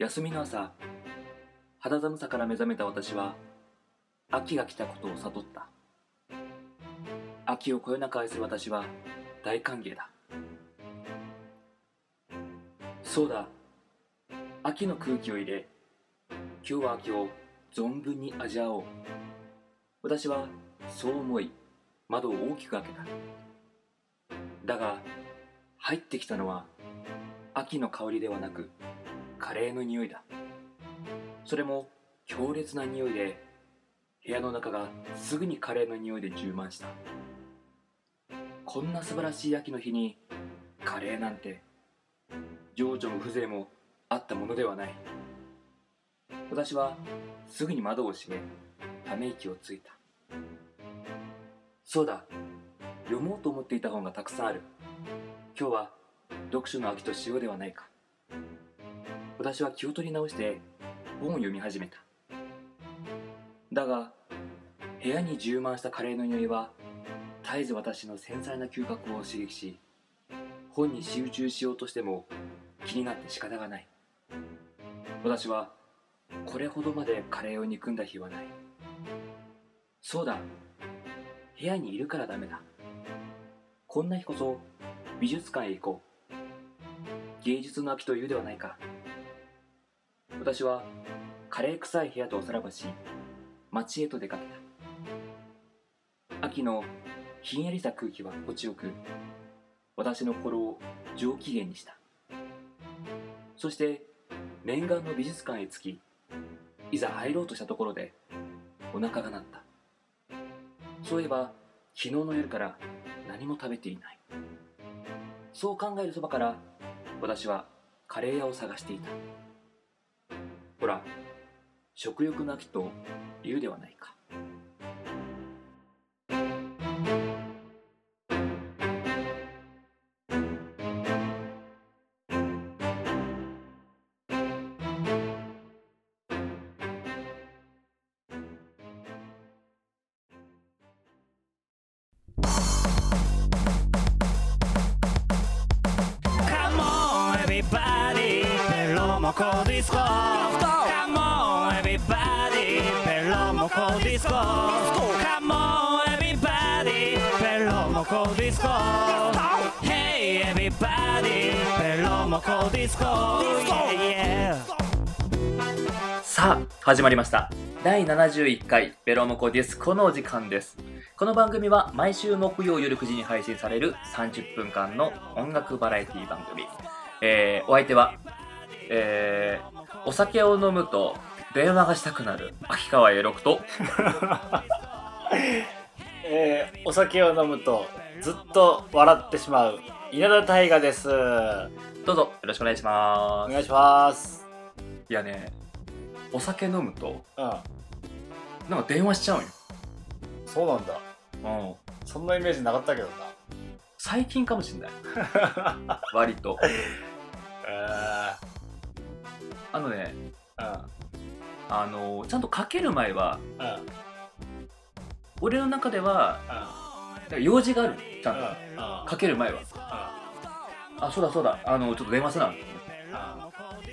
休みの朝肌寒さから目覚めた私は秋が来たことを悟った。秋をこよなく愛する私は大歓迎だ。そうだ。秋の空気を入れ今日は秋を存分に味わおう。私はそう思い窓を大きく開けた。だが入ってきたのは秋の香りではなくカレーの匂いだ。それも強烈な匂いで部屋の中がすぐにカレーの匂いで充満した。こんな素晴らしい秋の日にカレーなんて情緒も風情もあったものではない。私はすぐに窓を閉めため息をついた。そうだ読もうと思っていた本がたくさんある。今日は読書の秋としようではないか。私は気を取り直して本を読み始めた。だが部屋に充満したカレーの匂いは絶えず私の繊細な嗅覚を刺激し本に集中しようとしても気になって仕方がない。私はこれほどまでカレーを憎んだ日はない。そうだ部屋にいるからダメだ。こんな日こそ美術館へ行こう。芸術の秋というではないか。私はカレー臭い部屋とおさらばし街へと出かけた。秋のひんやりした空気は心地よく私の心を上機嫌にした。そして念願の美術館へ着きいざ入ろうとしたところでお腹が鳴った。そういえば昨日の夜から何も食べていない。そう考えるそばから私はカレー屋を探していた。ほら食欲なきと言うではないか。始まりました。第71回ベロモコディスコのお時間です。この番組は毎週木曜夜9時に配信される30分間の音楽バラエティ番組。えー、お相手は、えー、お酒を飲むと電話がしたくなる秋川栄六と。えーお酒を飲むとずっと笑ってしまう稲田大我です。どうぞよろしくお願いします。お願いします。いやねお酒飲むとうん、なんか電話しちゃうんよ、そうなんだ。うん、そんなイメージなかったけどな。最近かもしんない。割と。えあのねー、うん、あのちゃんとかける前はうん、うん、俺の中ではなんか用事があるちゃんと、うん、かける前は。あそうだそうだ。あのちょっと電話せな。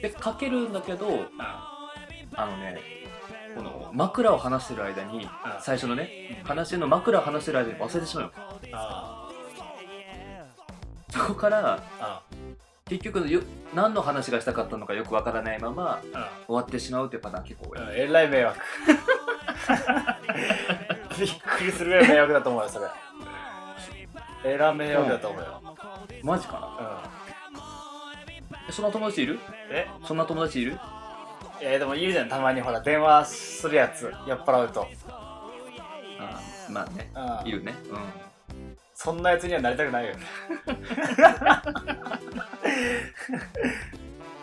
でかけるんだけどあのねこの枕を離してる間に最初のね話の枕を離してる間に忘れてしまうよそこから結局よ何の話がしたかったのかよくわからないまま終わってしまうっていうパターン結構多い、えらい迷惑。びっくりするぐらい迷惑だと思うよ、それ。えらい迷惑だと思うよ。マジかな？うん。そんな友達いる？え？そんな友達いる？えでもいるじゃん、たまにほら、電話するやつ、酔っ払うと。あまあね。うん。いるね。うん。そんなやつにはなりたくないよ。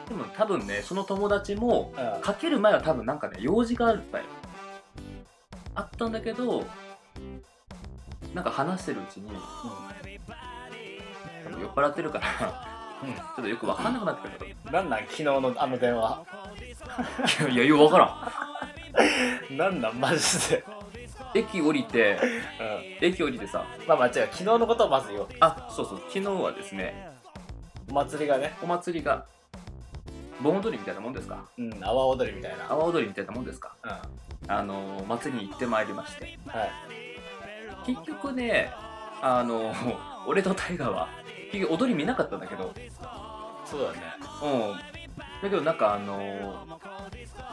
でも多分ねその友達もうん。かける前は多分なんかね用事があったよ。あったんだけどなんか話してるうちに多分酔っ払ってるからうん。ちょっとよく分かんなくなってくるなんなん昨日のあの電話。いやいやよく分からん。なんなんマジで。駅降りてうん。駅降りてさ。まあまあ違う、昨日のことをまず言おう。あそうそう。昨日はですねお祭りがね。お祭りが盆踊りみたいなもんですか？うん阿波踊りみたいな。阿波踊りみたいなもんですか？うん。はあの祭りに行ってまいりまして。い。結局ねあの 俺とタイガーは結局踊り見なかったんだけど。そうだね。うん。だけどなんかあの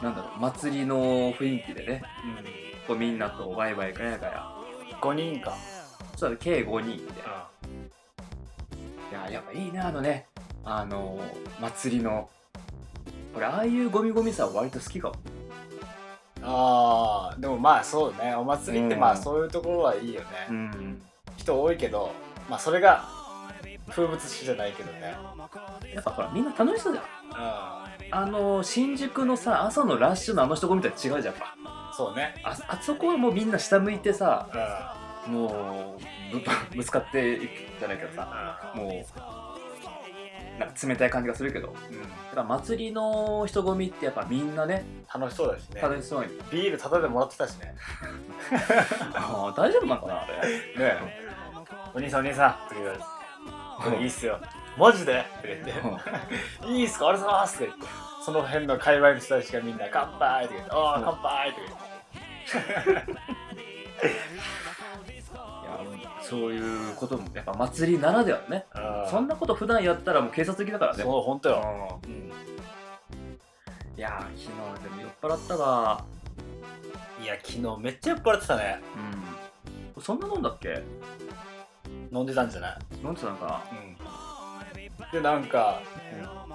なんだろう祭りの雰囲気でね。こうみんなとワイワイガヤガヤうん5人か。そうだね計5人で。ういややっぱいいねあのね。あの祭りの。俺ああいうゴミゴミさは割と好きかも。んあーでもまあそうね。お祭りってうん。まあそういうところはいいよね、うん。人多いけどまあそれが風物詩じゃないけどね。やっぱほらみんな楽しそうじゃん。うあの新宿のさ朝のラッシュのあの人混みとは違うじゃんやっんそうね。ぱああそこはもうみんな下向いてさうん。もうぶぶつかっていくじゃないけどさもうなんか冷たい感じがするけど。だうん。から祭りの人混みってやっぱみんなね楽しそうだしね。楽しそうに、ビールタダでもらってたしね。ああ大丈夫なのかなあれ。ねお兄さんお兄さんって言われていいっすよ。マジで？って言って。いいっすか？ありがとうございますって。言ってその辺の界隈の人たちがみんな乾杯って言って。ああ乾杯って言って。いやそういうこともやっぱ祭りならではね。そんなこと普段やったらもう警察来だからね。そう本当よ、ううん。んいやー昨日でも酔っ払ったわいや昨日めっちゃ酔っ払ってたね。うん。そんなもんだっけ？飲んでたんじゃない？飲んでたのかな？うん。でなんか、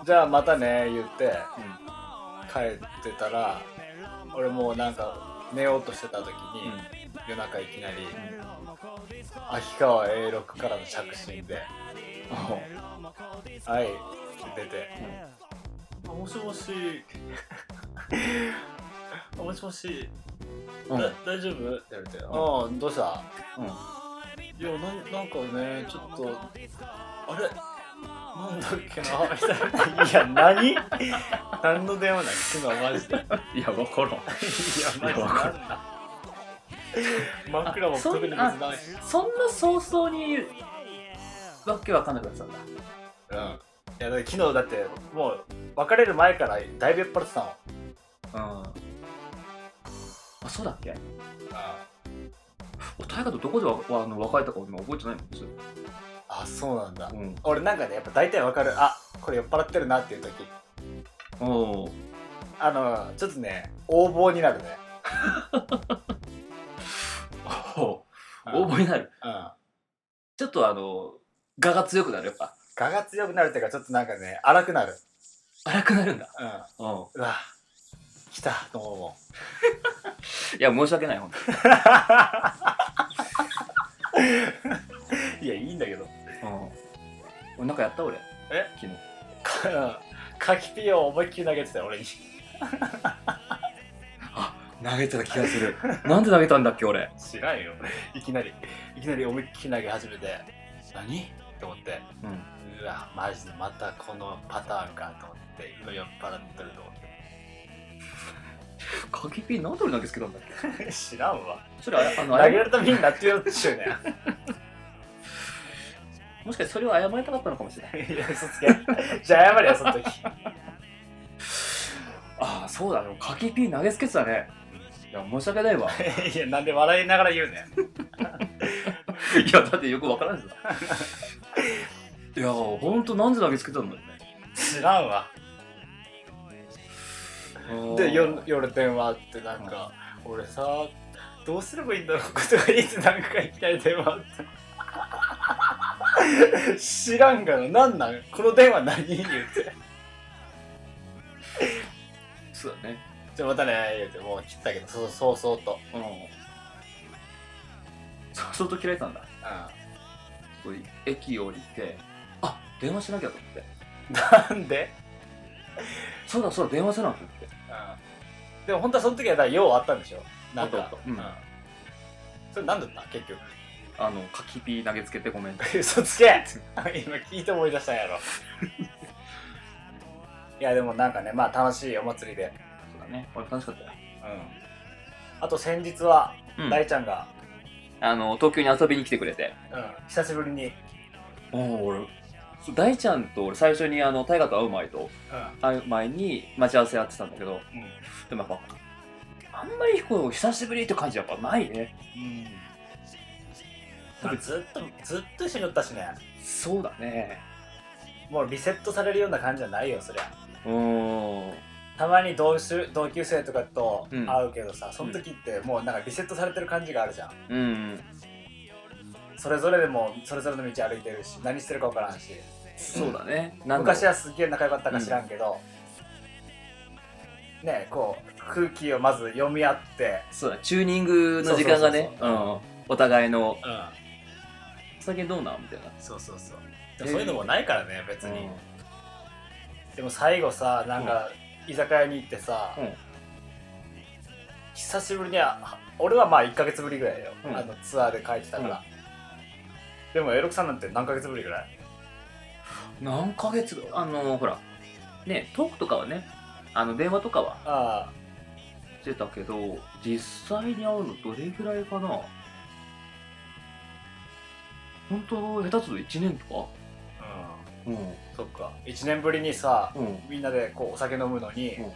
じゃあまたね言ってう帰ってたら俺もうなんか寝ようとしてた時に、夜中いきなり秋川 A6 からの着信で「はい」って出て「あもしもしあもしもし、うん。だ大丈夫?」って言われて「ああどうした?」うんいやななんかねちょっとあれ？なんだっけな？みたいな。いや何？何の電話なん昨日マジでいやいや分からん。マジで。なん。だ真っ暗も特に別にない。しそんな早々にわけわかんなくなってたんだ。うん。いやだ昨日だってもう別れる前からだいぶ酔っ払ってたもんうん。あそうだっけ？あ大河とどこでわあの別れたか今覚えてないもんですあそうなんだ。うん。俺なんかねやっぱ大体わかる。あこれ酔っ払ってるなっていう時。おおあのちょっとね横暴になるね。応募になる。うん。ちょっとあの我が強くなるやっぱ。我が強くなるっていうかちょっとなんかね荒くなる。荒くなるんだ。うん。うん。うわ来たと思うも。ん いや申し訳ないほんといやいいんだけど。うん。俺なんかやった俺。え？昨日。か柿ピーを思いっきり投げてたよ俺に。投げてた気がする。なんで投げたんだっけ俺。知らんよ。いきなり。いきなり思いっきり投げ始めて。何？と思って。うん。うわマジでまたこのパターンかと思って今酔っ払ってると思っ鍵ピーなんで俺投げつけたんだっけ？て知らんわ。それああの投げられたみんなってよっちゅうねもしかしてそれを謝りたかったのかもしれない。いや嘘つけ。じゃあ謝れよその時。ああそうだね。鍵ピー投げつけてたね。いや申し訳ないわ。いやなんで笑いながら言うねん。いやだってよくわからんですよいやほんとなんで投げつけたんだろうね。知らんわで夜夜電話ってなんか、俺さどうすればいいんだろうとか言ってなんかい電話。って知らんがな。なんなん？この電話何？言って。そうだね。じゃあまたね言うてもう切ったけどそうそうそうと、うん。そう相当嫌いてたんだ。うこれ駅降りてあ電話しなきゃと思って。ん、なんで、そうだそうだ電話せなと思って。うん、でも本当はその時はだから用あったんでしょ？なんか。うん。それ何だった？結局。あの柿ピー投げつけてごめん。嘘つけ！今聞いて思い出したんやろ。いやでもなんかねまあ楽しいお祭りで。そうだね。俺楽しかったよ、うん。あと先日はうん。大ちゃんが、あの東京に遊びに来てくれて。うん、久しぶりに。おお俺大ちゃんと俺最初にあの大河と会う前とうん。会う前に待ち合わせやってたんだけどうん。でもやっぱあんまりこう久しぶりって感じやっぱないね。まあずっとずっと一緒におったしね。そうだね。もうリセットされるような感じじゃないよそりゃ。うーん。たまに同種同級生とかとうん。会うけどさ、その時ってもうなんかリセットされてる感じがあるじゃんうんそれぞれでもそれぞれの道歩いてるし何してるか分からんし。そうだね。昔はすっげえ仲良かったか知らんけど、ねこう空気をまず読み合って。そうだチューニングの時間がねお互いの。うん。最近どうなんみたいな。そうそうそう。えー。そういうのもないからね別に、うん。でも最後さなんか居酒屋に行ってさ、うん。久しぶりには俺はまあ1ヶ月ぶりぐらいよ、うん。あのツアーで帰ってたから、でもエロクさんなんて何ヶ月ぶりぐらい？何ヶ月？あのほらねトークとかはねあの電話とかはあしてたけど実際に会うのどれぐらいかな？本当下手すると1年とか？あうん。うん。そっか。1年ぶりにさうん。みんなでこうお酒飲むのに、うん。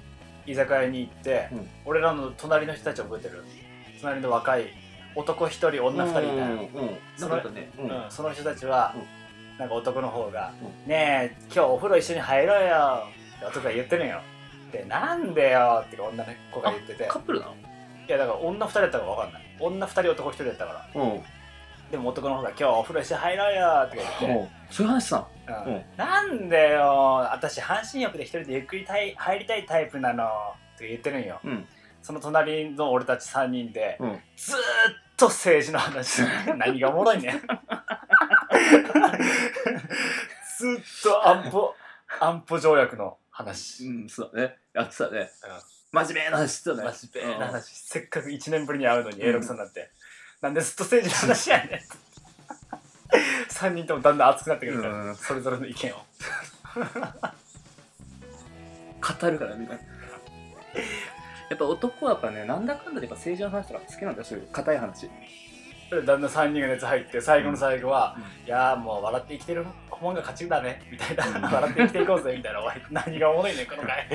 居酒屋に行って、うん。俺らの隣の人たち覚えてる？隣の若い男1人女2人みたいな、その人たちは、うなんか男の方が「うねえ今日お風呂一緒に入ろうよ」って男が言ってるんよ。で「なんでよ」って女の子が言ってて。カップルなの？いやだから女2人やったか分かんない。女2人男1人やったから。うん。でも男の方が「今日お風呂一緒に入ろうよ」って言って、うん。そういう話さん。なんでよ？私半身浴で一人でゆっくりたい入りたいタイプなの？って言ってるんよ。うんその隣の俺たち3人で、うん。ずーっと政治の話。何がおもろいねん。ずーっと安保安保条約の話、うんそうだね。やってたね。真面目な話してたね。真面目な話、せっかく1年ぶりに会うのに A 六さんなんて、なんでずっと政治の話やねん。3人ともだんだん熱くなってくるから、うん。それぞれの意見を。語るからみんなやっぱ男はやっぱねなんだかんだでやっぱ政治の話とか好きなんだよそういう硬い話。でだんだん3人が熱入って最後の最後は、うん。いやーもう笑って生きてるもんが勝ちだねみたいな、うん。笑って生きていこうぜみたいな何がおもろいねんこの回。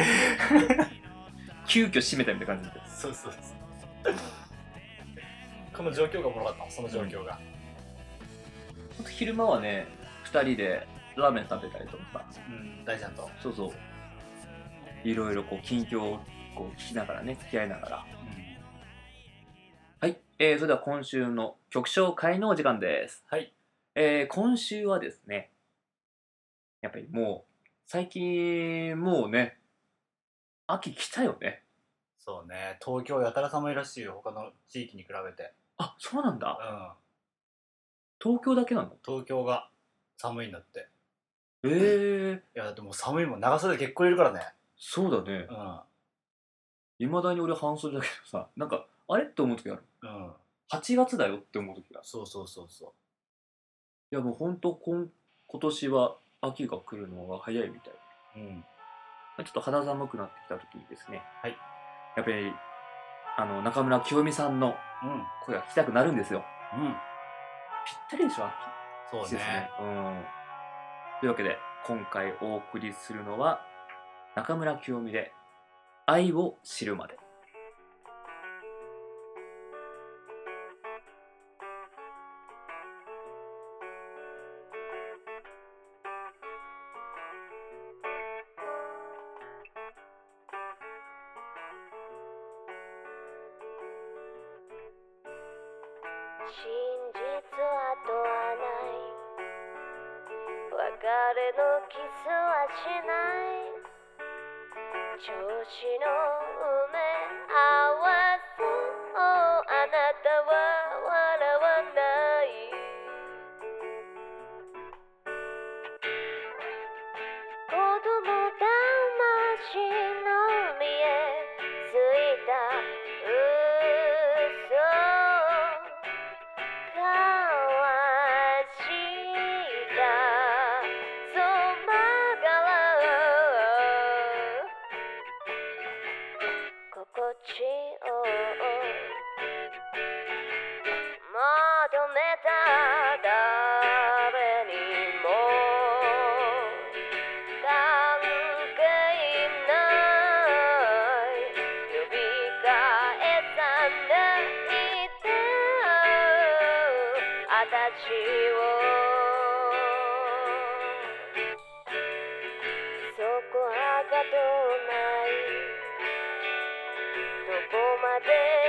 急遽締めたみたいな感じで。そうそうそうこの状況がおもろかったのその状況が。ほんと昼間はね2人でラーメン食べたりとか。さうん大ちゃんと、そうそう。いろいろこう近況をこう聞きながらね付き合いながら。はい、えー、それでは今週の曲紹介のお時間です。はい。えー、今週はですねやっぱりもう最近もうね秋来たよね。そうね。東京やたら寒いらしいよ。他の地域に比べて。あそうなんだ。うん。東京だけなの？東京が寒いんだって。えー、いやでも寒いもん。長袖結構いるからね。そうだね。うんいまだに俺半袖だけどさなんかあれって思う時ある？うん。8月だよって思う時がそうそうそうそう。いやもうほんと今今年は秋が来るのが早いみたい。うん。ちょっと肌寒くなってきた時にですね。はい。やっぱりあの中村清美さんのうん。声が聞きたくなるんですよ。うん。ぴったりでしょ？そう秋ですね。うん。というわけで今回お送りするのは中村清美で「愛を知るまで」真実は問わない。別れのキスはしない。調子のそこはかとない。どこまで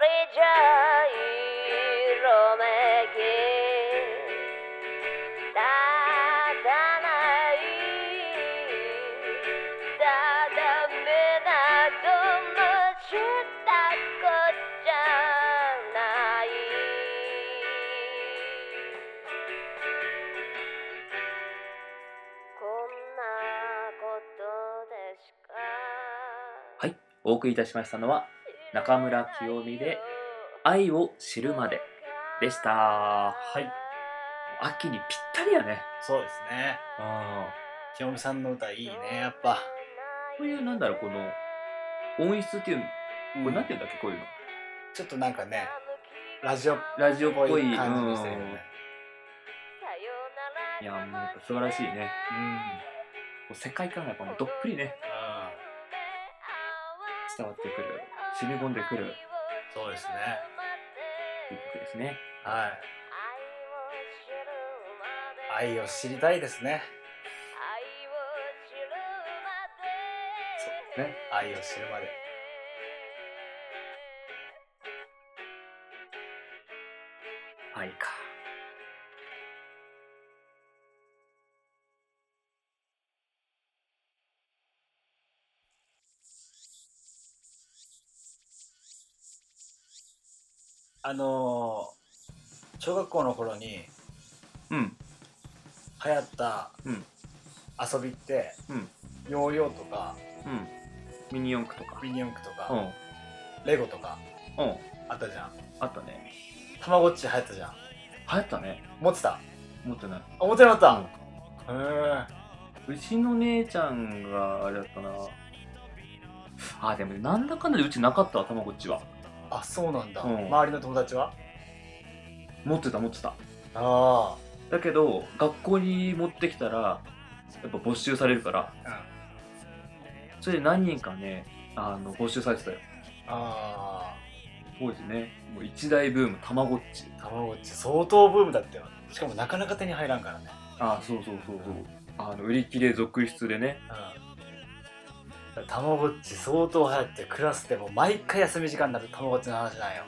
じゃ色めき立たない定めなどもしたこっちゃないこんなことでしかはいお送りいたしましたのは中村清美で「愛を知るまで」でした。はい。秋にぴったりやね。そうですね。あ清美さんの歌いいねやっぱ。こういうなんだろうこの音質っていうのこれなんて言うんだっけこういうの。ちょっとなんかねラジオっラジオっぽい感じにしてるよね。いやもう素晴らしいね。うん。世界観がやっぱもうどっぷりね。伝わってくる染み込んでくる。そうですね。いい曲ですね。はい。愛を知りたいで。すねね。愛を知るまで。愛かあのー小学校の頃にうん。流行ったうん。遊びって、うん。ヨーヨーとかうん。ミニ四駆とか。ミニ四駆とか、うん。レゴとかうん。あったじゃん。あったね。たまごっち流行ったじゃん。流行ったね。持ってた？持ってない。あ持ってなかった、うん。へえうちの姉ちゃんがあれだったな。あでもなんだかんだでうちなかったわたまごっちはあそうなんだ、うん。周りの友達は？持ってた持ってた。あだけど学校に持ってきたらやっぱ没収されるから。あそれで何人かねあの没収されてたよ。あ当時ねもう一大ブームたまごっち。あたまごっち。相当ブームだったよ。しかもなかなか手に入らんからね。あそうそうそうそう。あの売り切れ続出でね。うんたまごっち相当流行ってクラスでも毎回休み時間になるたまごっちの話なんよ。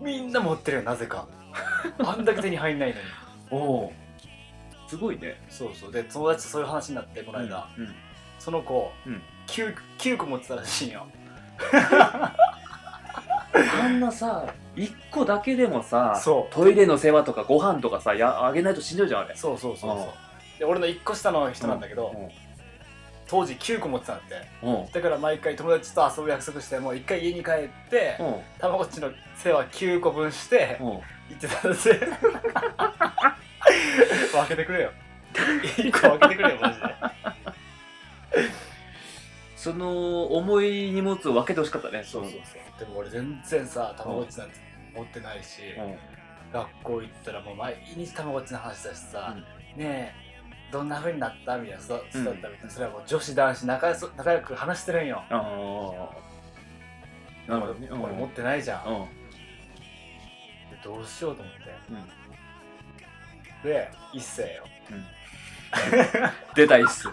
うんみんな持ってるよなぜか。あんだけ手に入んないのに。おおすごいね。そうそう。で友達とそういう話になってこの間、うんその子、うん。九 9, 個持ってたらしいんよ。あんなさ1個だけでもさトイレの世話とかご飯とかさやあげないと死んじゃうじゃんあれ。そうそうそうそう。うん。で俺の1個下の人なんだけど、当時9個持ってたんだってうん。うんだから毎回友達と遊ぶ約束してもう1回家に帰ってうん。たまごっちの世話9個分してうん。行ってたんですよ。分けてくれよ。1個分けてくれよマジで。その重い荷物を分けてほしかったね。そうそうそう。でも俺全然さたまごっちなんて持ってないし、うん。学校行ったらもう毎日たまごっちの話だしさ、ねえどんな風になったみたいなそううん。だったみたいな。それはもう女子男子仲仲良く話してるんよ。ああなるほどね。俺俺持ってないじゃん、うん。でどうしようと思って。うん。で一斉よ。出たいっす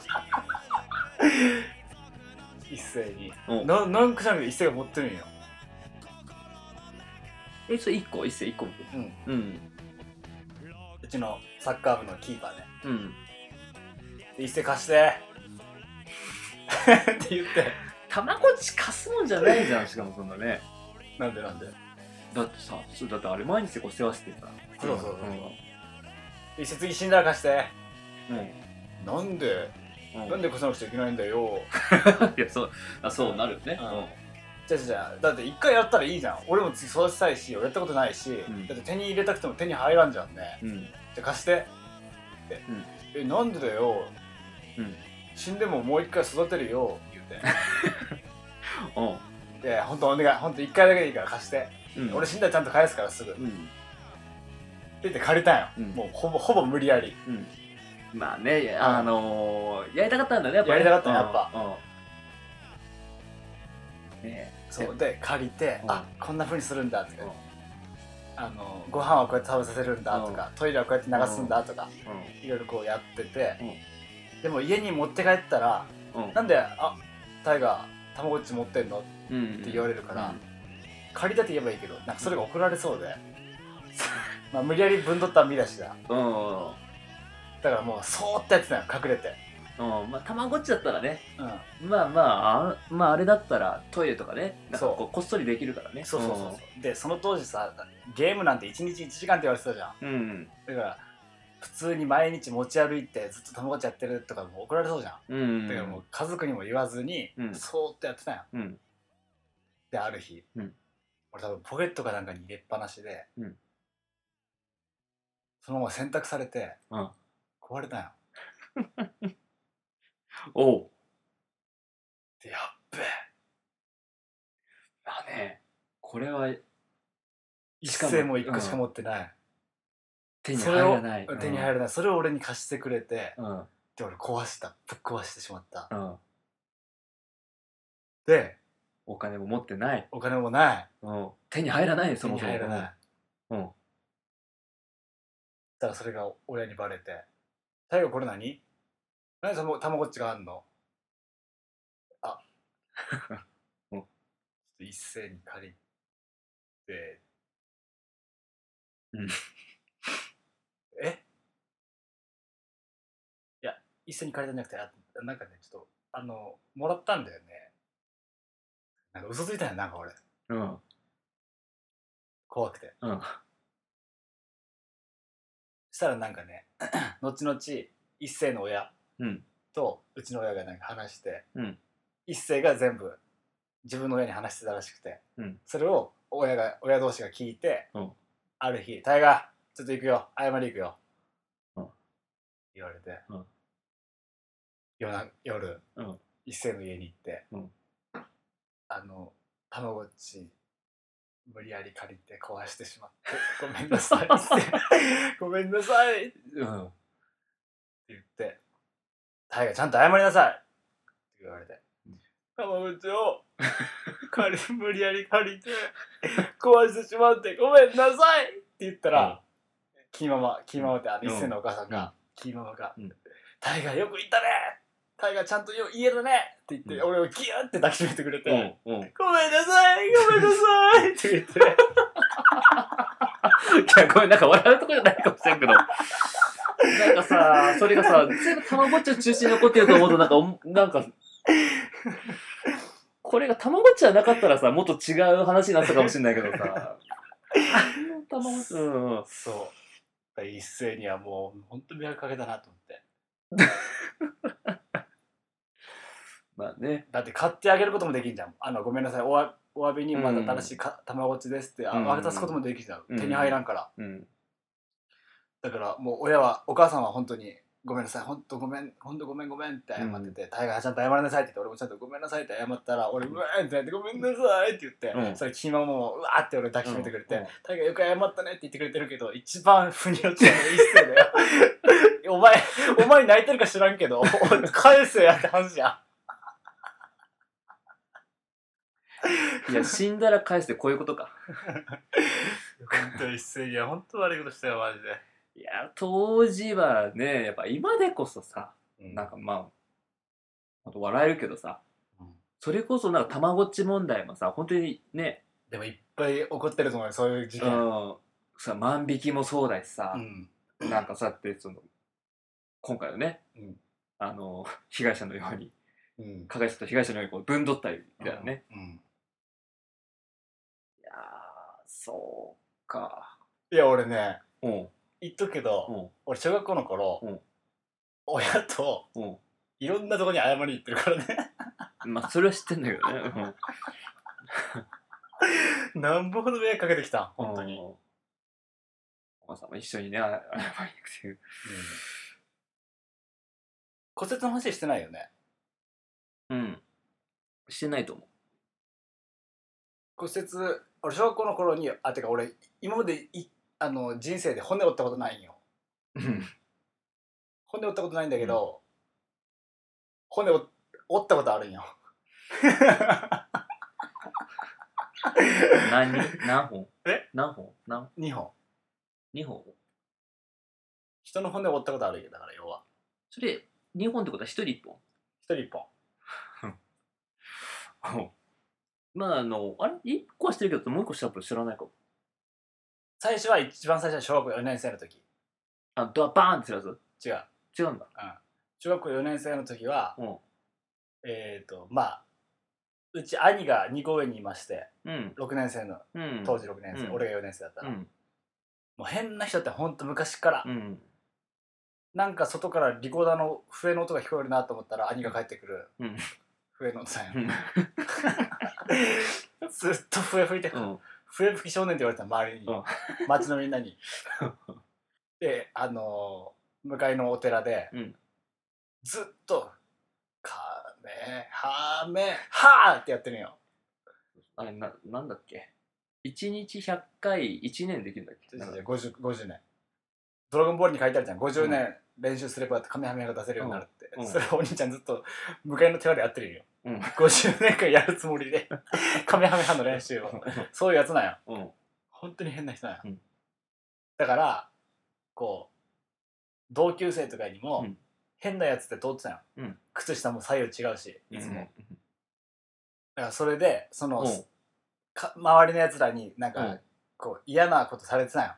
一斉に。うんななんかし一斉 が持ってるんよ。えそれ1個？一斉1個うん。うん。うちのサッカー部のキーパーね。うん。で一斉貸して。って言って。たまごっち貸すもんじゃないじゃんしかもそんなね。なんでなんで？だってさそうだってあれ毎日こう世話してさそうそうそう。うん。一斉次死んだら貸して。うん。なんで？うん。なんで越さなくちゃいけないんだよ。いやそうあそうなるよね。うん。じゃあじゃあだって一回やったらいいじゃん。俺も次育てたいし俺やったことないし、ん。だって手に入れたくても手に入らんじゃんね。うん。うんじゃあ貸して。って、えなんでだようん。死んでももう一回育てるよ言うて。うん。いや本当お願い本当一回だけでいいから貸して、うん。俺死んだらちゃんと返すからすぐ。ってうん言って借りたんよ、うん。もうほぼほぼ無理やり。うん。まあねいやあのーやりたかったんだねやっぱね。やりたかったのやっぱ。うん。ねそう。で借りて、うん。あこんなふうにするんだとか、うん。あのご飯はこうやって食べさせるんだとか、トイレはこうやって流すんだとか、ういろいろこうやってて、でも家に持って帰ったらんうん。なんであタイガーたまごっち持ってんの？うんって言われるから借りたって言えばいいけどなんかそれが怒られそうで、まあ無理やり分取った身だしだ。うんうんだからもうそーってやってたよ隠れて。うん。まあたまごっちだったらね。うん。まあまああまああれだったらトイレとかね。なんかこうこっそりできるからね。そうそうそうそう。でその当時さゲームなんて1日1時間って言われてたじゃん。うんうん。だから普通に毎日持ち歩いてずっとたまごっちやってるとかも怒られそうじゃん。うん。だからもう家族にも言わずに、うん。そーってやってたようん。である日、うん。俺多分ポケットかなんかに入れっぱなしで、うん。そのまま洗濯されて、うん。壊れたんよ おう。でやっべえ。まあね。これは一しかも銭も一個しか持ってない、手にそれを入らない。手に入らない。それを俺に貸してくれて、うん。で俺壊した。ぶっ壊してしまった、うん。でお金も持ってない。お金もない。うん。手に入らないよそ手にも。そも入らない、うん。だからそれが親にバレて「大河これ何？何そのたまごっちがあんの?」あ。うん。ちょっと一斉に借りて。うんえいや一斉に借りたんじゃなくてあなんかねちょっとあのもらったんだよね。なんか嘘ついたよなんか俺。うん。怖くて。うん。したらなんかね 後々一斉の親うん。とうちの親がなんか話して、うん。一斉が全部自分の親に話してたらしくて、うん。それを親が親同士が聞いて、うん。ある日「大河ちょっと行くよ謝り行くよ」うん。言われて、うん夜な夜、うん。一斉の家に行って、うん。あのたまごっち無理やり借りて 壊してしまって「ごめんなさい」って「ごめんなさい」ってうん言って「タイガちゃんと謝りなさい」って言われて。うん「たまごっちを借り無理やり借りて壊してしまってごめんなさい」って言ったら、キーママキーママってあのうん。一世のお母さんが、キーママがうん「タイガよく言ったねタイガちゃんとよ言えるね」って言って、うん俺をギューって抱きしめてくれて「うんうんごめんなさいごめんなさい」って言って いや、これなんか笑うとこじゃないかもしれんけど。なんかさ、それがさ、全部たまごっちを中心に残ってると思うと、なんかなんか、これがたまごっちじゃなかったらさ、もっと違う話になってたかもしれないけどさ。たまごっち、うんうん。そう一斉にはもう本当に迷惑かけたなと思ってまあね。だって買ってあげることもできんじゃん。あのごめんなさい。おわお詫びにまだ新しいか、たまちですってあうん。渡すこともできんじゃん、うん。手に入らんから。うん。だからもう親はお母さんは本当にごめんなさい。本当ごめん本当ごめんごめんって謝ってて、タイガーちゃんと謝らなさいって言って俺もちゃんとごめんなさいって謝ったら俺うわーってなってごめんなさいって言って、うん。それキーママもうわーって俺抱きしめてくれて、うん。うんタイガーよく謝ったねって言ってくれてるけど一番腑に落ちないの一世だよお前お前泣いてるか知らんけど返せやって話やいや、死んだら返してこういうことか。本当一斉には本当悪いことしたよマジで、いや、当時はね、やっぱ今でこそさ、うん。なんかまあ、あと笑えるけどさ、うん。それこそなんかたまごっち問題もさ、本当にね、でもいっぱい起こってると思うよそういう事う件、ん、さ万引きもそうだしさ、うん。なんかさってその今回のね、うん。あの被害者のようにうん。加害者と被害者のようにこう分取ったりだよね、うんいやーそうか。いや俺ねうん。言っとくけど、うん。俺小学校の頃、うん。親とうん。いろんなとこに謝りに行ってるからね。まあそれは知ってんだけどね。なんぼほど迷惑かけてきたうん本当に、うん。お母さんも一緒にね謝りに行くっていう。骨折の話してないよね？うん。してないと思骨折俺小学校の頃にあてか俺今までいあの人生で骨折ったことないんよ。ううん。骨折ったことないんだけど、骨折折ったことあるんよ。何？何本？え？何本？何？2本。二本？人の骨折ったことあるよだから要は。それ二本ってことは一人一本？一人一本 まああのあれ？一個はしてるけどもう一個したこと知らないかも。最初は一番最初は小学校4年生の時。あドアバーンってやつ？違う、違うんだ。うん、小学校4年生の時はうん。えっ、とまあうち兄が2個上にいましてうん。6年生のうん。当時6年生、うん。俺が4年生だったら、うん。もう変な人ってほんと昔から、うん。なんか外からリコーダーの笛の音が聞こえるなと思ったら兄が帰ってくるうん。笛の音さんうん ずっと笛吹いて、うん。笛吹き少年って言われた周りに、うん。町のみんなに。であのー向かいのお寺で、うん。ずっと「かめはめはー」ってやってるんよ。あれななんだっけ？一日100回一年できるんだっけ？なんか。50, 50年。ドラゴンボールに書いてあるじゃん。50年練習すればカメハメハが出せるようになるって、それお兄ちゃんずっと向かいの寺でやってるんようん。50年間やるつもりで カメハメハの練習を。そういうやつなんようん。本当に変な人なんよ、うん。だからこう同級生とかにも、うん。変なやつって通ってたよ、うん。靴下も左右違うしいつも、うんだからそれでその、うん。か周りのやつらになんか、うん。こう嫌なことされてたよ、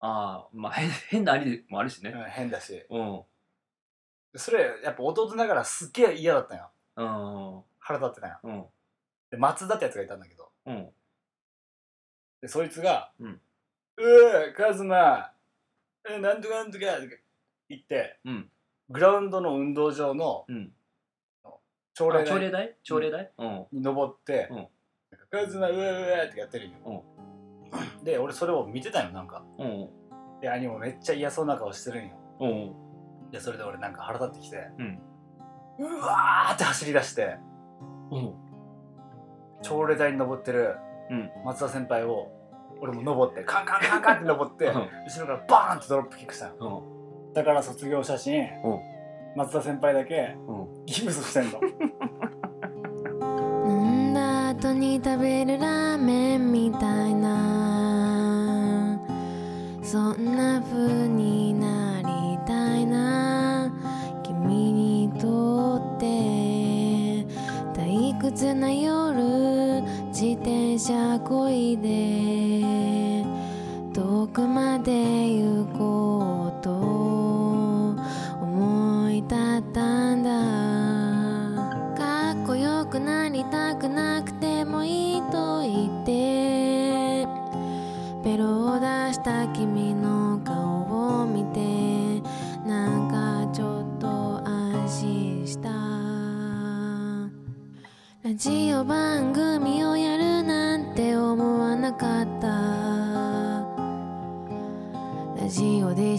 ああまあ変変なありもあるしね。うん、変だし。うん。それやっぱ弟ながらすっげえ嫌だったようん。腹立ってたようん。で松田ってやつがいたんだけど。うん。でそいつが「うん。うーカズマえなんとかなんとか」とか言ってうん。グラウンドの運動場のうん。朝礼朝礼台？朝礼台？うん。に登ってうん。なんかカズマうわうわってやってるんよで俺それを見てたよなんかうんで兄もめっちゃ嫌そうな顔してるんようんでそれで俺なんか腹立ってきてうんうわーって走り出してうん。朝礼台に登ってるうん。松田先輩を俺も登ってカンカンカンカンって登ってうん。後ろからバーンってドロップキックしたの。うん。だから卒業写真うん。松田先輩だけうん。ギブスしてんの。飲ん。だ後に食べるラ切な夜自転車